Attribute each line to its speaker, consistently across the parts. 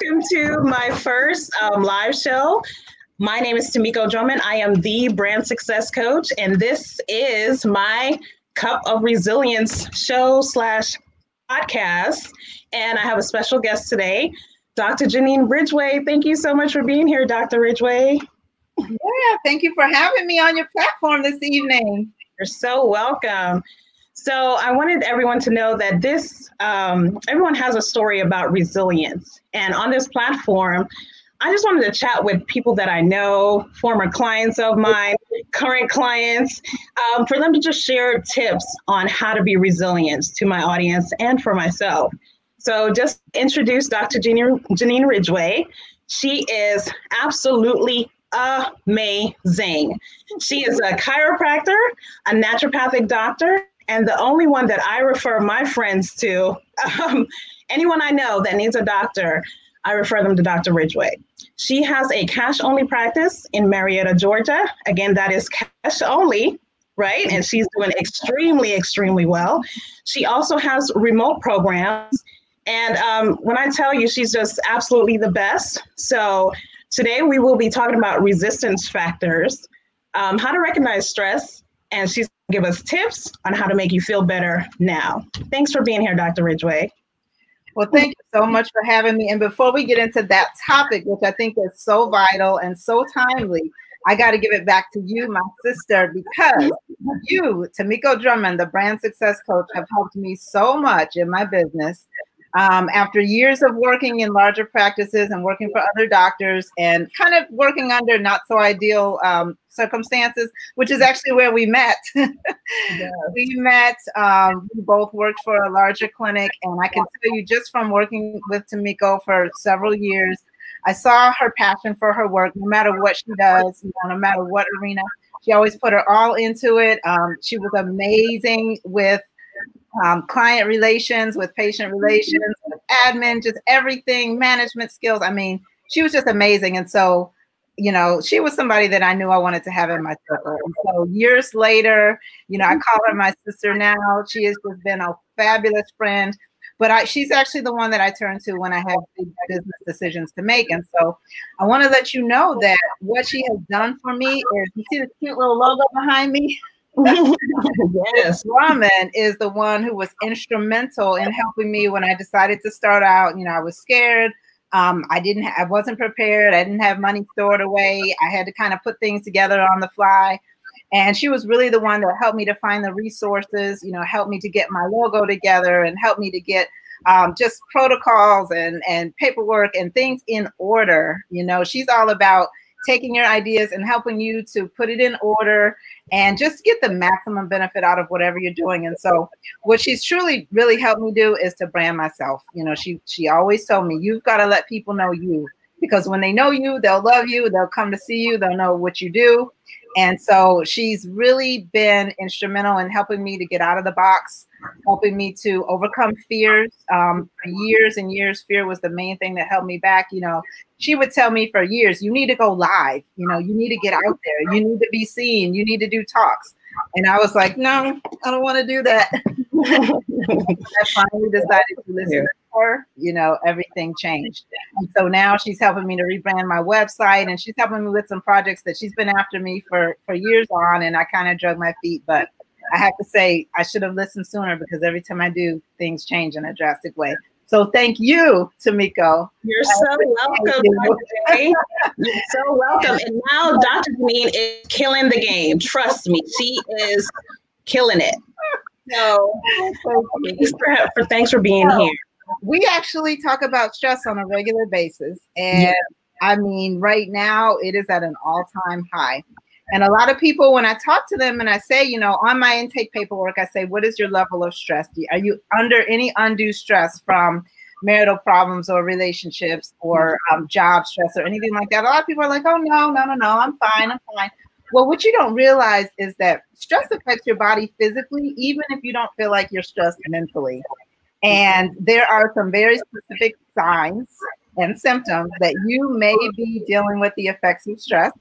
Speaker 1: welcome to my first um, live show. My name is Tamiko Drummond. I am the brand success coach, and this is my Cup of Resilience show slash podcast. And I have a special guest today, Dr. JeNeen Ridgeway. Thank you so much for being here, Dr. Ridgeway.
Speaker 2: Yeah, thank you for having me on your platform this evening.
Speaker 1: You're so welcome. So I wanted everyone to know that this, um, everyone has a story about resilience. And on this platform, I just wanted to chat with people that I know, former clients of mine, current clients, um, for them to just share tips on how to be resilient to my audience and for myself. So just introduce Dr. JeNeen, Ridgeway. She is absolutely amazing. She is a chiropractor, a naturopathic doctor, and the only one that I refer my friends to, um, anyone I know that needs a doctor, I refer them to Dr. Ridgeway. She has a cash only practice in Marietta, Georgia. Again, that is cash only, right? And she's doing extremely, extremely well. She also has remote programs. And um, when I tell you, she's just absolutely the best. So today we will be talking about resistance factors, um, how to recognize stress, and she's give us tips on how to make you feel better now. Thanks for being here, Dr. Ridgeway.
Speaker 2: Well, thank you so much for having me. And before we get into that topic, which I think is so vital and so timely, I got to give it back to you, my sister, because you, Tamiko Drummond, the brand success coach, have helped me so much in my business. Um, after years of working in larger practices and working for other doctors and kind of working under not so ideal um, circumstances, which is actually where we met. yes. We met, um, we both worked for a larger clinic, and I can tell you just from working with Tamiko for several years, I saw her passion for her work, no matter what she does, you know, no matter what arena. She always put her all into it. Um, she was amazing with um, client relations, with patient relations, with admin, just everything, management skills. I mean, she was just amazing. And so, you know, she was somebody that I knew I wanted to have in my circle. And so years later, you know, I call her my sister now. She has just been a fabulous friend. But I, she's actually the one that I turn to when I have big business decisions to make. And so I want to let you know that what she has done for me is you see the cute little logo behind me? yes. Woman is the one who was instrumental in helping me when I decided to start out. You know, I was scared. Um, I didn't, I wasn't prepared. I didn't have money stored away. I had to kind of put things together on the fly. And she was really the one that helped me to find the resources, you know, helped me to get my logo together and helped me to get um, just protocols and, and paperwork and things in order. You know, she's all about taking your ideas and helping you to put it in order and just get the maximum benefit out of whatever you're doing. And so what she's truly really helped me do is to brand myself. You know, she she always told me, you've got to let people know you because when they know you, they'll love you, they'll come to see you, they'll know what you do. And so she's really been instrumental in helping me to get out of the box, helping me to overcome fears. Um, for years and years, fear was the main thing that held me back. You know, she would tell me for years, you need to go live. You know, you need to get out there. You need to be seen. You need to do talks. And I was like, no, I don't want to do that. I finally decided to listen to her. You know, everything changed. And so now she's helping me to rebrand my website and she's helping me with some projects that she's been after me for, for years on. And I kind of drug my feet, but I have to say I should have listened sooner because every time I do, things change in a drastic way. So thank you, Tamiko.
Speaker 1: You're so welcome, you. You're so welcome. And now Dr. JeNeen is killing the game. Trust me, she is killing it. So thanks for, for, thanks for being here.
Speaker 2: We actually talk about stress on a regular basis. And yeah. I mean, right now it is at an all-time high. And a lot of people, when I talk to them and I say, you know, on my intake paperwork, I say, what is your level of stress? Are you under any undue stress from marital problems or relationships or um, job stress or anything like that? A lot of people are like, oh, no, no, no, no, I'm fine, I'm fine. Well, what you don't realize is that stress affects your body physically, even if you don't feel like you're stressed mentally. And there are some very specific signs and symptoms that you may be dealing with the effects of stress.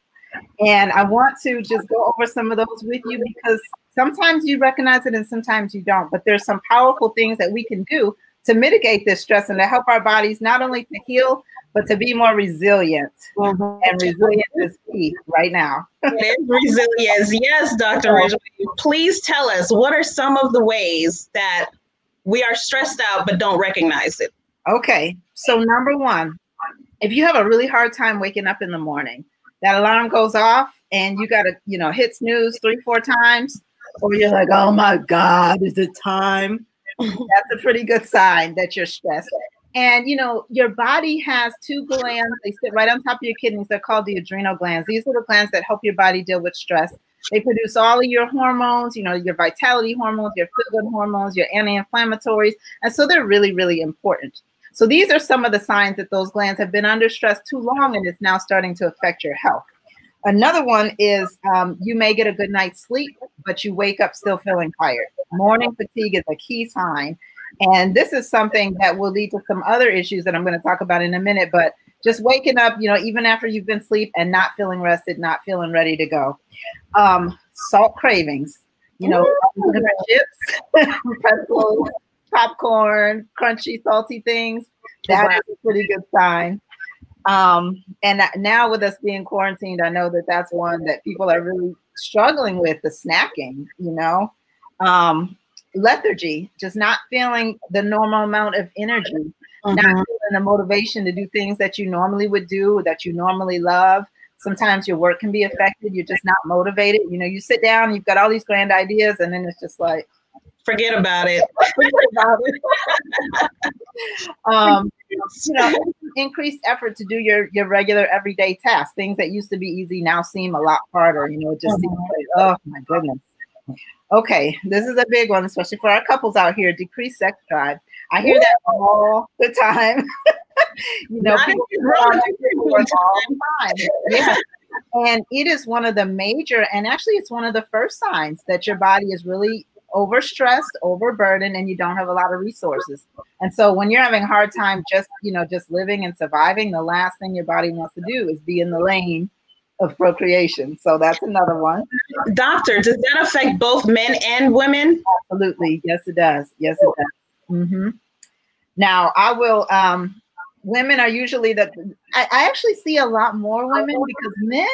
Speaker 2: And I want to just go over some of those with you because sometimes you recognize it and sometimes you don't. But there's some powerful things that we can do to mitigate this stress and to help our bodies not only to heal, but to be more resilient. Mm-hmm. And resilience is key right now.
Speaker 1: resilience. Yes, Dr. Ridgeway. Please tell us what are some of the ways that we are stressed out but don't recognize it?
Speaker 2: Okay. So, number one, if you have a really hard time waking up in the morning, that alarm goes off and you got to, you know, hit snooze three, four times, or you're like, oh my God, is it time? That's a pretty good sign that you're stressed. And you know, your body has two glands. They sit right on top of your kidneys. They're called the adrenal glands. These are the glands that help your body deal with stress. They produce all of your hormones, you know, your vitality hormones, your feel good hormones, your anti inflammatories. And so they're really, really important. So these are some of the signs that those glands have been under stress too long and it's now starting to affect your health. Another one is um, you may get a good night's sleep, but you wake up still feeling tired. Morning fatigue is a key sign. And this is something that will lead to some other issues that I'm going to talk about in a minute. But just waking up, you know, even after you've been asleep and not feeling rested, not feeling ready to go. Um, salt cravings, you know, chips, pretzels, popcorn, crunchy, salty things. That is a pretty good sign. Um, and now with us being quarantined, I know that that's one that people are really struggling with the snacking, you know. Um, lethargy, just not feeling the normal amount of energy, mm-hmm. not feeling the motivation to do things that you normally would do, that you normally love. Sometimes your work can be affected. You're just not motivated. You know, you sit down, you've got all these grand ideas, and then it's just like,
Speaker 1: forget about it. forget about
Speaker 2: it. um, you know, increased effort to do your your regular everyday tasks. Things that used to be easy now seem a lot harder. You know, it just mm-hmm. seems like, oh my goodness. Okay, this is a big one, especially for our couples out here. Decreased sex drive. I hear that all the time. you know, people all the time. Yeah. And it is one of the major, and actually, it's one of the first signs that your body is really overstressed, overburdened, and you don't have a lot of resources. And so, when you're having a hard time just, you know, just living and surviving, the last thing your body wants to do is be in the lane of procreation. So that's another one.
Speaker 1: Doctor, does that affect both men and women?
Speaker 2: Absolutely. Yes, it does. Yes, it does. Mm-hmm. Now, I will. Um, women are usually the. I, I actually see a lot more women because men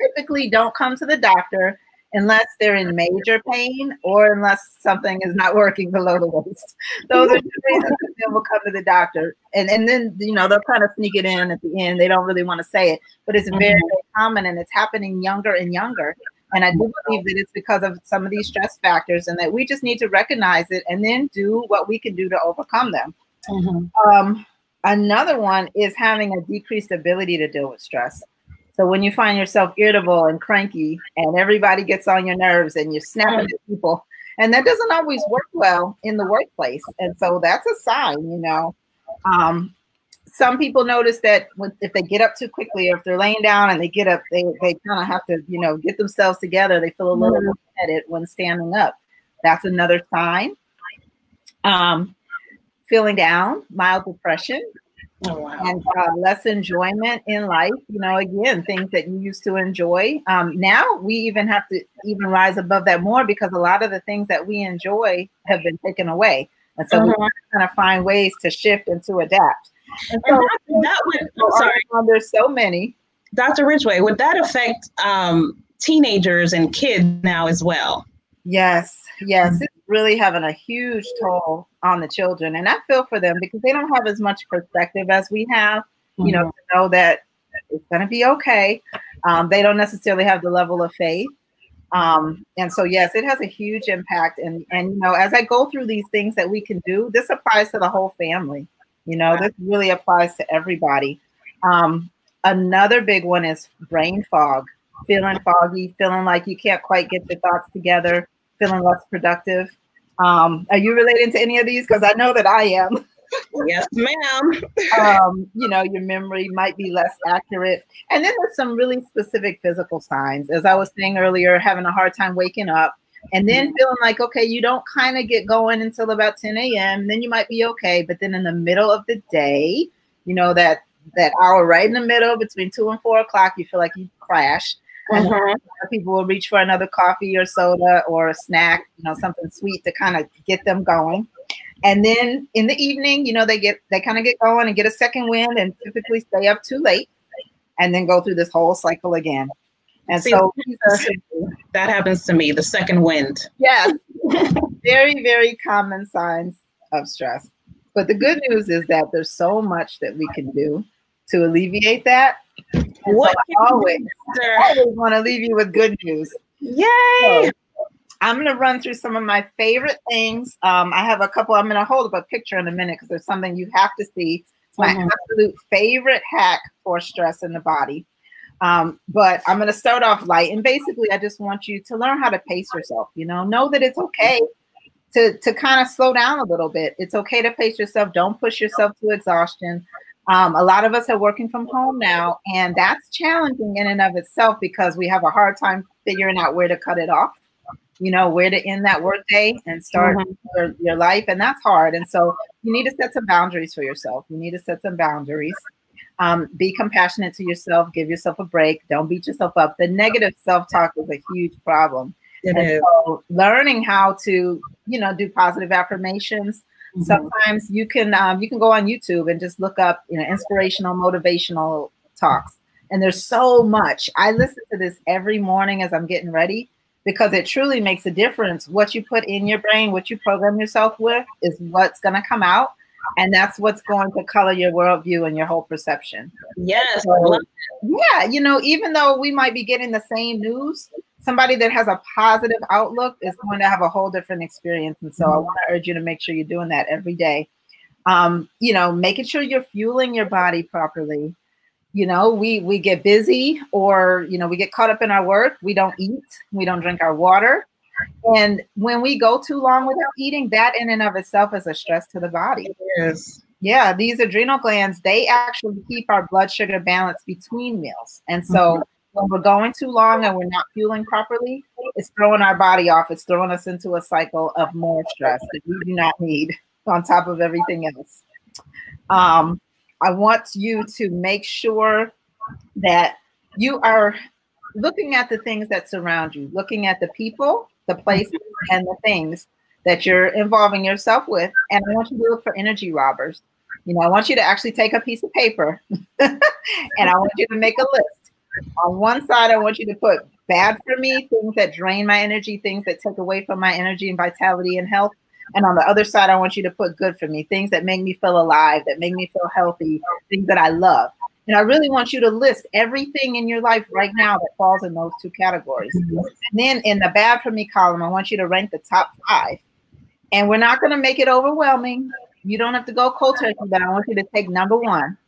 Speaker 2: typically don't come to the doctor unless they're in major pain or unless something is not working below the waist. Those are the reasons that they will come to the doctor. And, and then, you know, they'll kind of sneak it in at the end. They don't really want to say it, but it's very, mm-hmm. very common and it's happening younger and younger. And I do believe that it's because of some of these stress factors and that we just need to recognize it and then do what we can do to overcome them. Mm-hmm. Um, another one is having a decreased ability to deal with stress. So when you find yourself irritable and cranky and everybody gets on your nerves and you're snapping at people, and that doesn't always work well in the workplace. And so that's a sign, you know. Um, some people notice that when, if they get up too quickly or if they're laying down and they get up, they, they kind of have to, you know, get themselves together. They feel a little mm-hmm. headed when standing up. That's another sign. Um, feeling down, mild depression, Oh, wow. and uh, less enjoyment in life. You know, again, things that you used to enjoy. Um, now we even have to even rise above that more because a lot of the things that we enjoy have been taken away, and so uh-huh. we kind of find ways to shift and to adapt. And so and that, that would, I'm sorry, there's so many.
Speaker 1: Dr. Ridgeway, would that affect um, teenagers and kids now as well?
Speaker 2: Yes, yes, it's really having a huge toll on the children. And I feel for them because they don't have as much perspective as we have, mm-hmm. you know, mm-hmm. to know that it's going to be okay. Um, they don't necessarily have the level of faith. Um, and so, yes, it has a huge impact. And, and, you know, as I go through these things that we can do, this applies to the whole family. You know, this really applies to everybody. Um, another big one is brain fog, feeling foggy, feeling like you can't quite get your thoughts together, feeling less productive. Um, are you relating to any of these? Because I know that I am.
Speaker 1: yes, ma'am.
Speaker 2: um, you know, your memory might be less accurate. And then there's some really specific physical signs. As I was saying earlier, having a hard time waking up and then mm-hmm. feeling like, okay, you don't kind of get going until about 10 a.m. Then you might be okay. But then in the middle of the day, you know, that that hour right in the middle between two and four o'clock, you feel like you crash. Mm-hmm. People will reach for another coffee or soda or a snack, you know, something sweet to kind of get them going. And then in the evening, you know, they get they kind of get going and get a second wind and typically stay up too late and then go through this whole cycle again. And See, so
Speaker 1: that happens to me, the second wind.
Speaker 2: Yes. very, very common signs of stress. But the good news is that there's so much that we can do to alleviate that. What so I always, always want to leave you with good news.
Speaker 1: Yay! So
Speaker 2: I'm going to run through some of my favorite things. Um, I have a couple. I'm going to hold up a picture in a minute because there's something you have to see. It's my mm-hmm. absolute favorite hack for stress in the body. Um, but I'm going to start off light. And basically, I just want you to learn how to pace yourself. You know, know that it's okay to, to kind of slow down a little bit. It's okay to pace yourself. Don't push yourself to exhaustion. Um, a lot of us are working from home now, and that's challenging in and of itself because we have a hard time figuring out where to cut it off, you know, where to end that workday and start mm-hmm. your, your life. And that's hard. And so you need to set some boundaries for yourself. You need to set some boundaries. Um, be compassionate to yourself, give yourself a break, don't beat yourself up. The negative self talk is a huge problem. And So learning how to, you know, do positive affirmations. Mm-hmm. Sometimes you can um, you can go on YouTube and just look up, you know, inspirational, motivational talks. And there's so much. I listen to this every morning as I'm getting ready because it truly makes a difference. What you put in your brain, what you program yourself with, is what's going to come out and that's what's going to color your worldview and your whole perception.
Speaker 1: Yes. So,
Speaker 2: yeah, you know, even though we might be getting the same news, somebody that has a positive outlook is going to have a whole different experience. And so mm-hmm. I want to urge you to make sure you're doing that every day. Um, you know, making sure you're fueling your body properly. You know, we we get busy or you know, we get caught up in our work, we don't eat, we don't drink our water and when we go too long without eating, that in and of itself is a stress to the body.
Speaker 1: Yes.
Speaker 2: Yeah, these adrenal glands, they actually keep our blood sugar balance between meals. And so mm-hmm. When we're going too long and we're not fueling properly, it's throwing our body off. It's throwing us into a cycle of more stress that we do not need on top of everything else. Um, I want you to make sure that you are looking at the things that surround you, looking at the people the places and the things that you're involving yourself with. And I want you to look for energy robbers. You know, I want you to actually take a piece of paper and I want you to make a list. On one side, I want you to put bad for me, things that drain my energy, things that take away from my energy and vitality and health. And on the other side, I want you to put good for me, things that make me feel alive, that make me feel healthy, things that I love. And I really want you to list everything in your life right now that falls in those two categories. And then in the bad for me column, I want you to rank the top five. And we're not going to make it overwhelming. You don't have to go cold turkey, but I want you to take number one.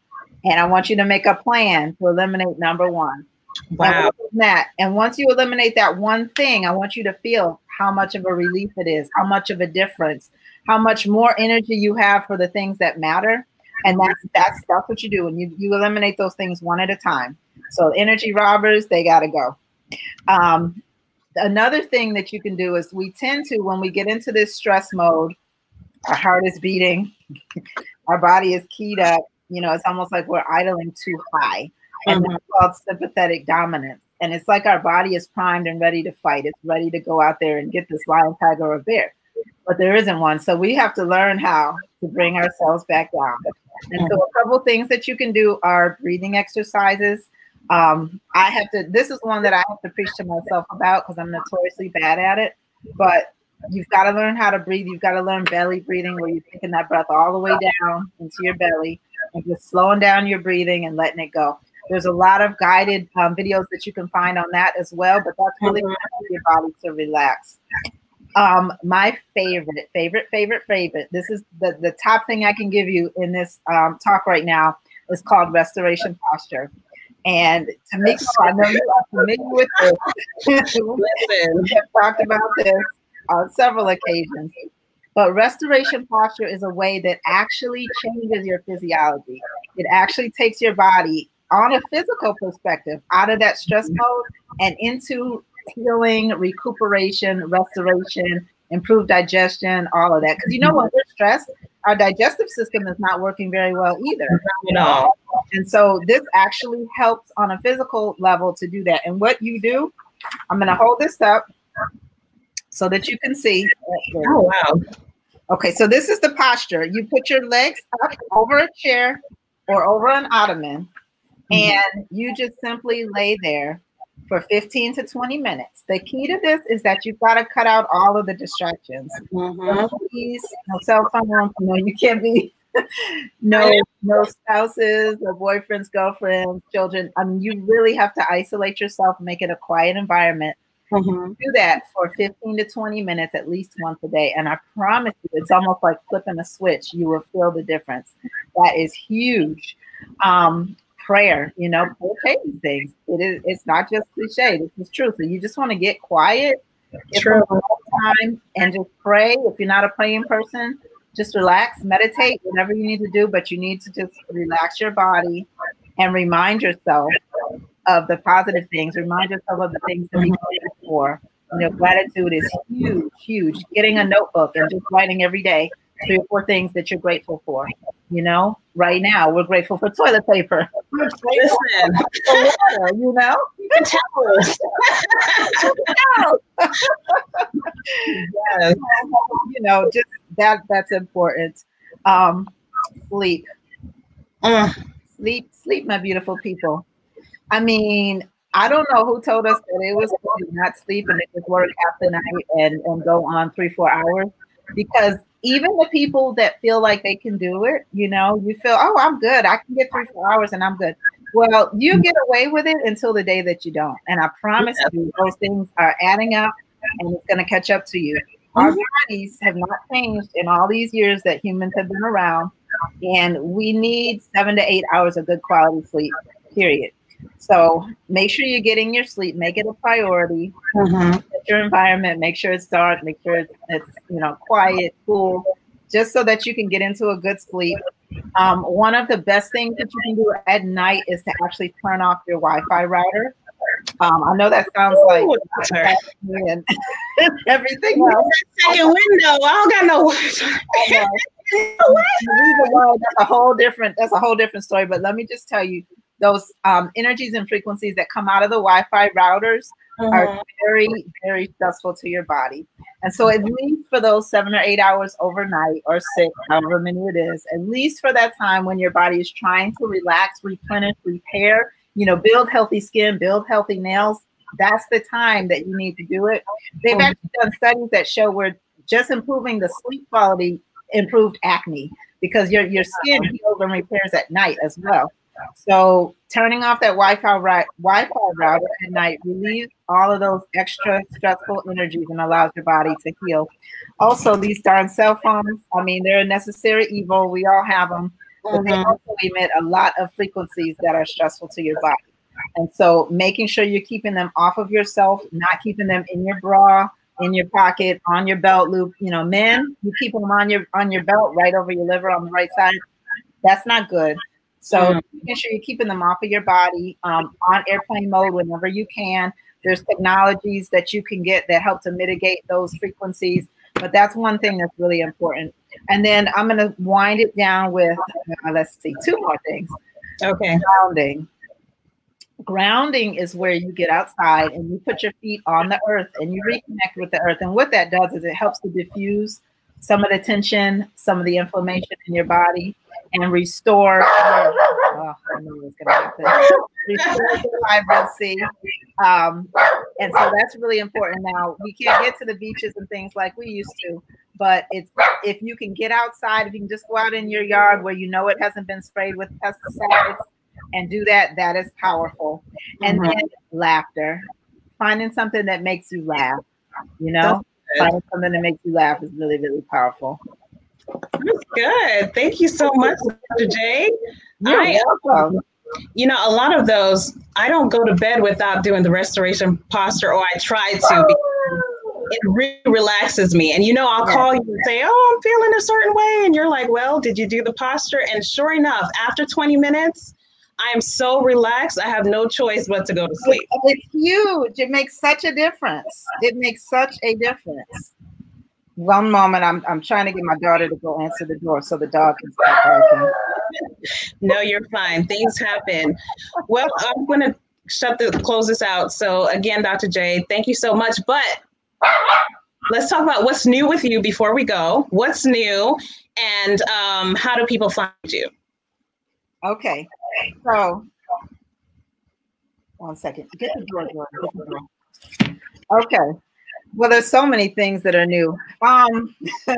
Speaker 2: And I want you to make a plan to eliminate number one.
Speaker 1: Wow.
Speaker 2: And that. And once you eliminate that one thing, I want you to feel how much of a relief it is, how much of a difference, how much more energy you have for the things that matter and that's that's that's what you do and you you eliminate those things one at a time so energy robbers they got to go um, another thing that you can do is we tend to when we get into this stress mode our heart is beating our body is keyed up you know it's almost like we're idling too high and mm-hmm. that's called sympathetic dominance and it's like our body is primed and ready to fight it's ready to go out there and get this lion tiger or a bear but there isn't one so we have to learn how to bring ourselves back down and so, a couple things that you can do are breathing exercises. Um, I have to, this is one that I have to preach to myself about because I'm notoriously bad at it. But you've got to learn how to breathe. You've got to learn belly breathing, where you're taking that breath all the way down into your belly and just slowing down your breathing and letting it go. There's a lot of guided um, videos that you can find on that as well, but that's really mm-hmm. your body to relax. Um, my favorite, favorite, favorite, favorite. This is the, the top thing I can give you in this um, talk right now is called restoration posture. And Tamiko, I know you are familiar with this. we have talked about this on several occasions. But restoration posture is a way that actually changes your physiology. It actually takes your body on a physical perspective out of that stress mm-hmm. mode and into healing, recuperation, restoration, improved digestion, all of that. Because you know mm-hmm. when we're stressed, our digestive system is not working very well either. You know? And so this actually helps on a physical level to do that. And what you do, I'm going to hold this up so that you can see.
Speaker 1: Oh, wow.
Speaker 2: Okay, so this is the posture. You put your legs up over a chair or over an ottoman, mm-hmm. and you just simply lay there for 15 to 20 minutes. The key to this is that you've got to cut out all of the distractions. Mm-hmm. Please, no cell phone, no, you can't be no no spouses or boyfriends, girlfriends, children. I mean, you really have to isolate yourself, make it a quiet environment. Mm-hmm. Do that for 15 to 20 minutes at least once a day. And I promise you, it's almost like flipping a switch. You will feel the difference. That is huge. Um, prayer, you know, prayer things. It is it's not just cliche, this is true. So you just want to get quiet, true. time and just pray. If you're not a praying person, just relax, meditate, whatever you need to do, but you need to just relax your body and remind yourself of the positive things. Remind yourself of the things to be grateful for. You know, gratitude is huge, huge. Getting a notebook and just writing every day three or four things that you're grateful for. You know, right now we're grateful for toilet paper. Listen, water, you know, you can tell us. yes. You know, just that that's important. Um, sleep. Uh. Sleep, sleep, my beautiful people. I mean, I don't know who told us that it was not sleep and just work half the night and, and go on three, four hours. Because even the people that feel like they can do it, you know, you feel, oh, I'm good. I can get three, four hours and I'm good. Well, you mm-hmm. get away with it until the day that you don't. And I promise you, those things are adding up and it's going to catch up to you. Our mm-hmm. bodies have not changed in all these years that humans have been around. And we need seven to eight hours of good quality sleep, period. So make sure you're getting your sleep, make it a priority. Mm-hmm. Your environment, make sure it's dark, make sure it's, it's, you know quiet, cool, just so that you can get into a good sleep. Um, one of the best things that you can do at night is to actually turn off your Wi-Fi router. Um, I know that sounds like and everything else.
Speaker 1: Second window. I don't got no Wi-Fi.
Speaker 2: that's a whole different. That's a whole different story. But let me just tell you, those um, energies and frequencies that come out of the Wi-Fi routers mm-hmm. are very, very stressful to your body. And so, at least for those seven or eight hours overnight, or six, however many it is, at least for that time when your body is trying to relax, replenish, repair, you know, build healthy skin, build healthy nails. That's the time that you need to do it. They've mm-hmm. actually done studies that show where just improving the sleep quality improved acne because your your skin heals and repairs at night as well. So turning off that Wi-Fi Wi-Fi router at night relieves all of those extra stressful energies and allows your body to heal. Also, these darn cell phones, I mean, they're a necessary evil. We all have them, but mm-hmm. they also emit a lot of frequencies that are stressful to your body. And so making sure you're keeping them off of yourself, not keeping them in your bra, in your pocket, on your belt loop. You know, men, you keep them on your on your belt right over your liver on the right side. That's not good. So mm. making sure you're keeping them off of your body um, on airplane mode whenever you can. There's technologies that you can get that help to mitigate those frequencies, but that's one thing that's really important. And then I'm going to wind it down with, uh, let's see, two more things.
Speaker 1: Okay.
Speaker 2: Grounding. Grounding is where you get outside and you put your feet on the earth and you reconnect with the earth. And what that does is it helps to diffuse some of the tension, some of the inflammation in your body and restore. oh, I knew it was going to happen. restore vibrancy. Um, and so that's really important. Now we can't get to the beaches and things like we used to, but it's if you can get outside, if you can just go out in your yard where you know it hasn't been sprayed with pesticides and do that, that is powerful. And mm-hmm. then laughter, finding something that makes you laugh. You know, finding something that makes you laugh is really, really powerful.
Speaker 1: That's good. Thank you so much, Dr. J.
Speaker 2: You're I, um, welcome.
Speaker 1: You know, a lot of those, I don't go to bed without doing the restoration posture, or I try to. It really relaxes me. And you know, I'll call you and say, Oh, I'm feeling a certain way. And you're like, Well, did you do the posture? And sure enough, after 20 minutes, I am so relaxed. I have no choice but to go to sleep.
Speaker 2: It's huge. It makes such a difference. It makes such a difference. One moment, I'm I'm trying to get my daughter to go answer the door so the dog can stop barking.
Speaker 1: no, you're fine. Things happen. Well, I'm gonna shut the close this out. So again, Dr. J, thank you so much. But let's talk about what's new with you before we go. What's new, and um, how do people find you?
Speaker 2: Okay, so one second. Okay. Well, there's so many things that are new. Um,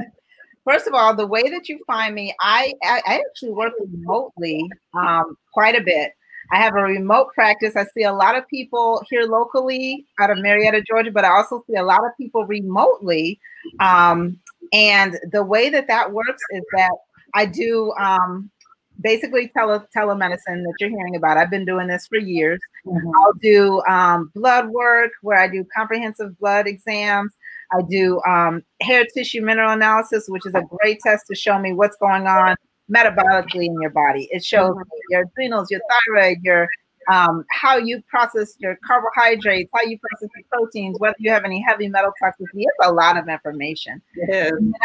Speaker 2: first of all, the way that you find me, I I, I actually work remotely um, quite a bit. I have a remote practice. I see a lot of people here locally out of Marietta, Georgia, but I also see a lot of people remotely. Um, and the way that that works is that I do um, basically tele telemedicine that you're hearing about. I've been doing this for years. Mm-hmm. I'll do um, blood work where I do comprehensive blood exams. I do um, hair tissue mineral analysis, which is a great test to show me what's going on metabolically in your body. It shows mm-hmm. your adrenals, your thyroid, your um, how you process your carbohydrates, how you process your proteins, whether you have any heavy metal toxicity. It's a lot of information.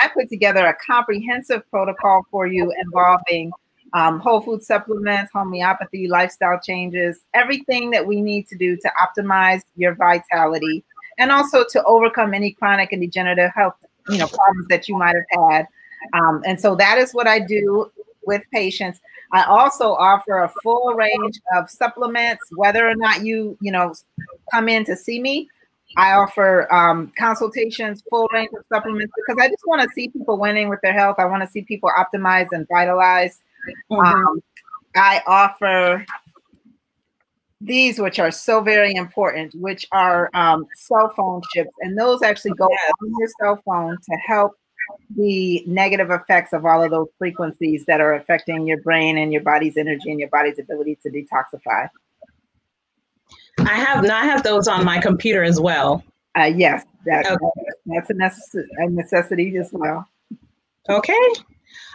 Speaker 2: I put together a comprehensive protocol for you involving um, whole food supplements, homeopathy, lifestyle changes, everything that we need to do to optimize your vitality and also to overcome any chronic and degenerative health you know problems that you might have had. Um, and so that is what I do with patients. I also offer a full range of supplements, whether or not you you know come in to see me. I offer um, consultations, full range of supplements because I just want to see people winning with their health. I want to see people optimize and vitalize Mm-hmm. Um, I offer these, which are so very important, which are um, cell phone chips, and those actually go on your cell phone to help the negative effects of all of those frequencies that are affecting your brain and your body's energy and your body's ability to detoxify.
Speaker 1: I have I have those on my computer as well.
Speaker 2: Uh, yes, that, okay. that's a, necess- a necessity as well.
Speaker 1: Okay.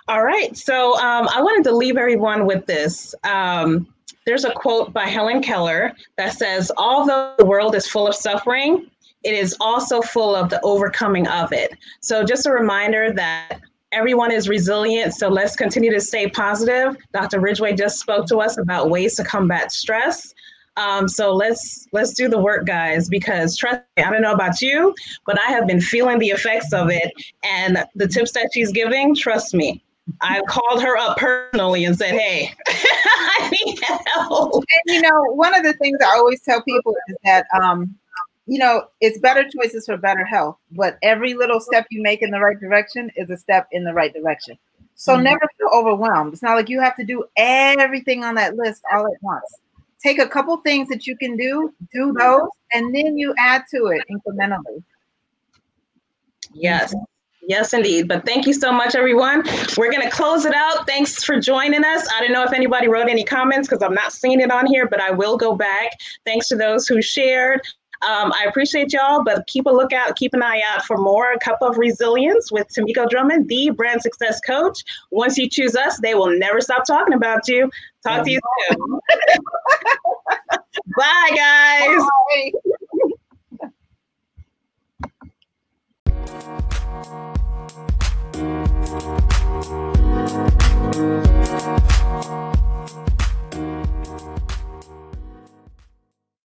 Speaker 1: All right. So um, I wanted to leave everyone with this. Um, there's a quote by Helen Keller that says, Although the world is full of suffering, it is also full of the overcoming of it. So just a reminder that everyone is resilient. So let's continue to stay positive. Dr. Ridgeway just spoke to us about ways to combat stress. Um, so let's let's do the work, guys, because trust me, I don't know about you, but I have been feeling the effects of it. And the tips that she's giving, trust me, I called her up personally and said, "Hey, I need
Speaker 2: help." And you know, one of the things I always tell people is that, um, you know, it's better choices for better health. But every little step you make in the right direction is a step in the right direction. So mm-hmm. never feel overwhelmed. It's not like you have to do everything on that list all at once. Take a couple things that you can do, do those, and then you add to it incrementally.
Speaker 1: Yes. Yes, indeed. But thank you so much, everyone. We're going to close it out. Thanks for joining us. I don't know if anybody wrote any comments because I'm not seeing it on here, but I will go back. Thanks to those who shared. Um, I appreciate y'all, but keep a lookout, keep an eye out for more A Cup of Resilience with Tamiko Drummond, the brand success coach. Once you choose us, they will never stop talking about you. Talk to you soon. Bye, guys. Bye. Thank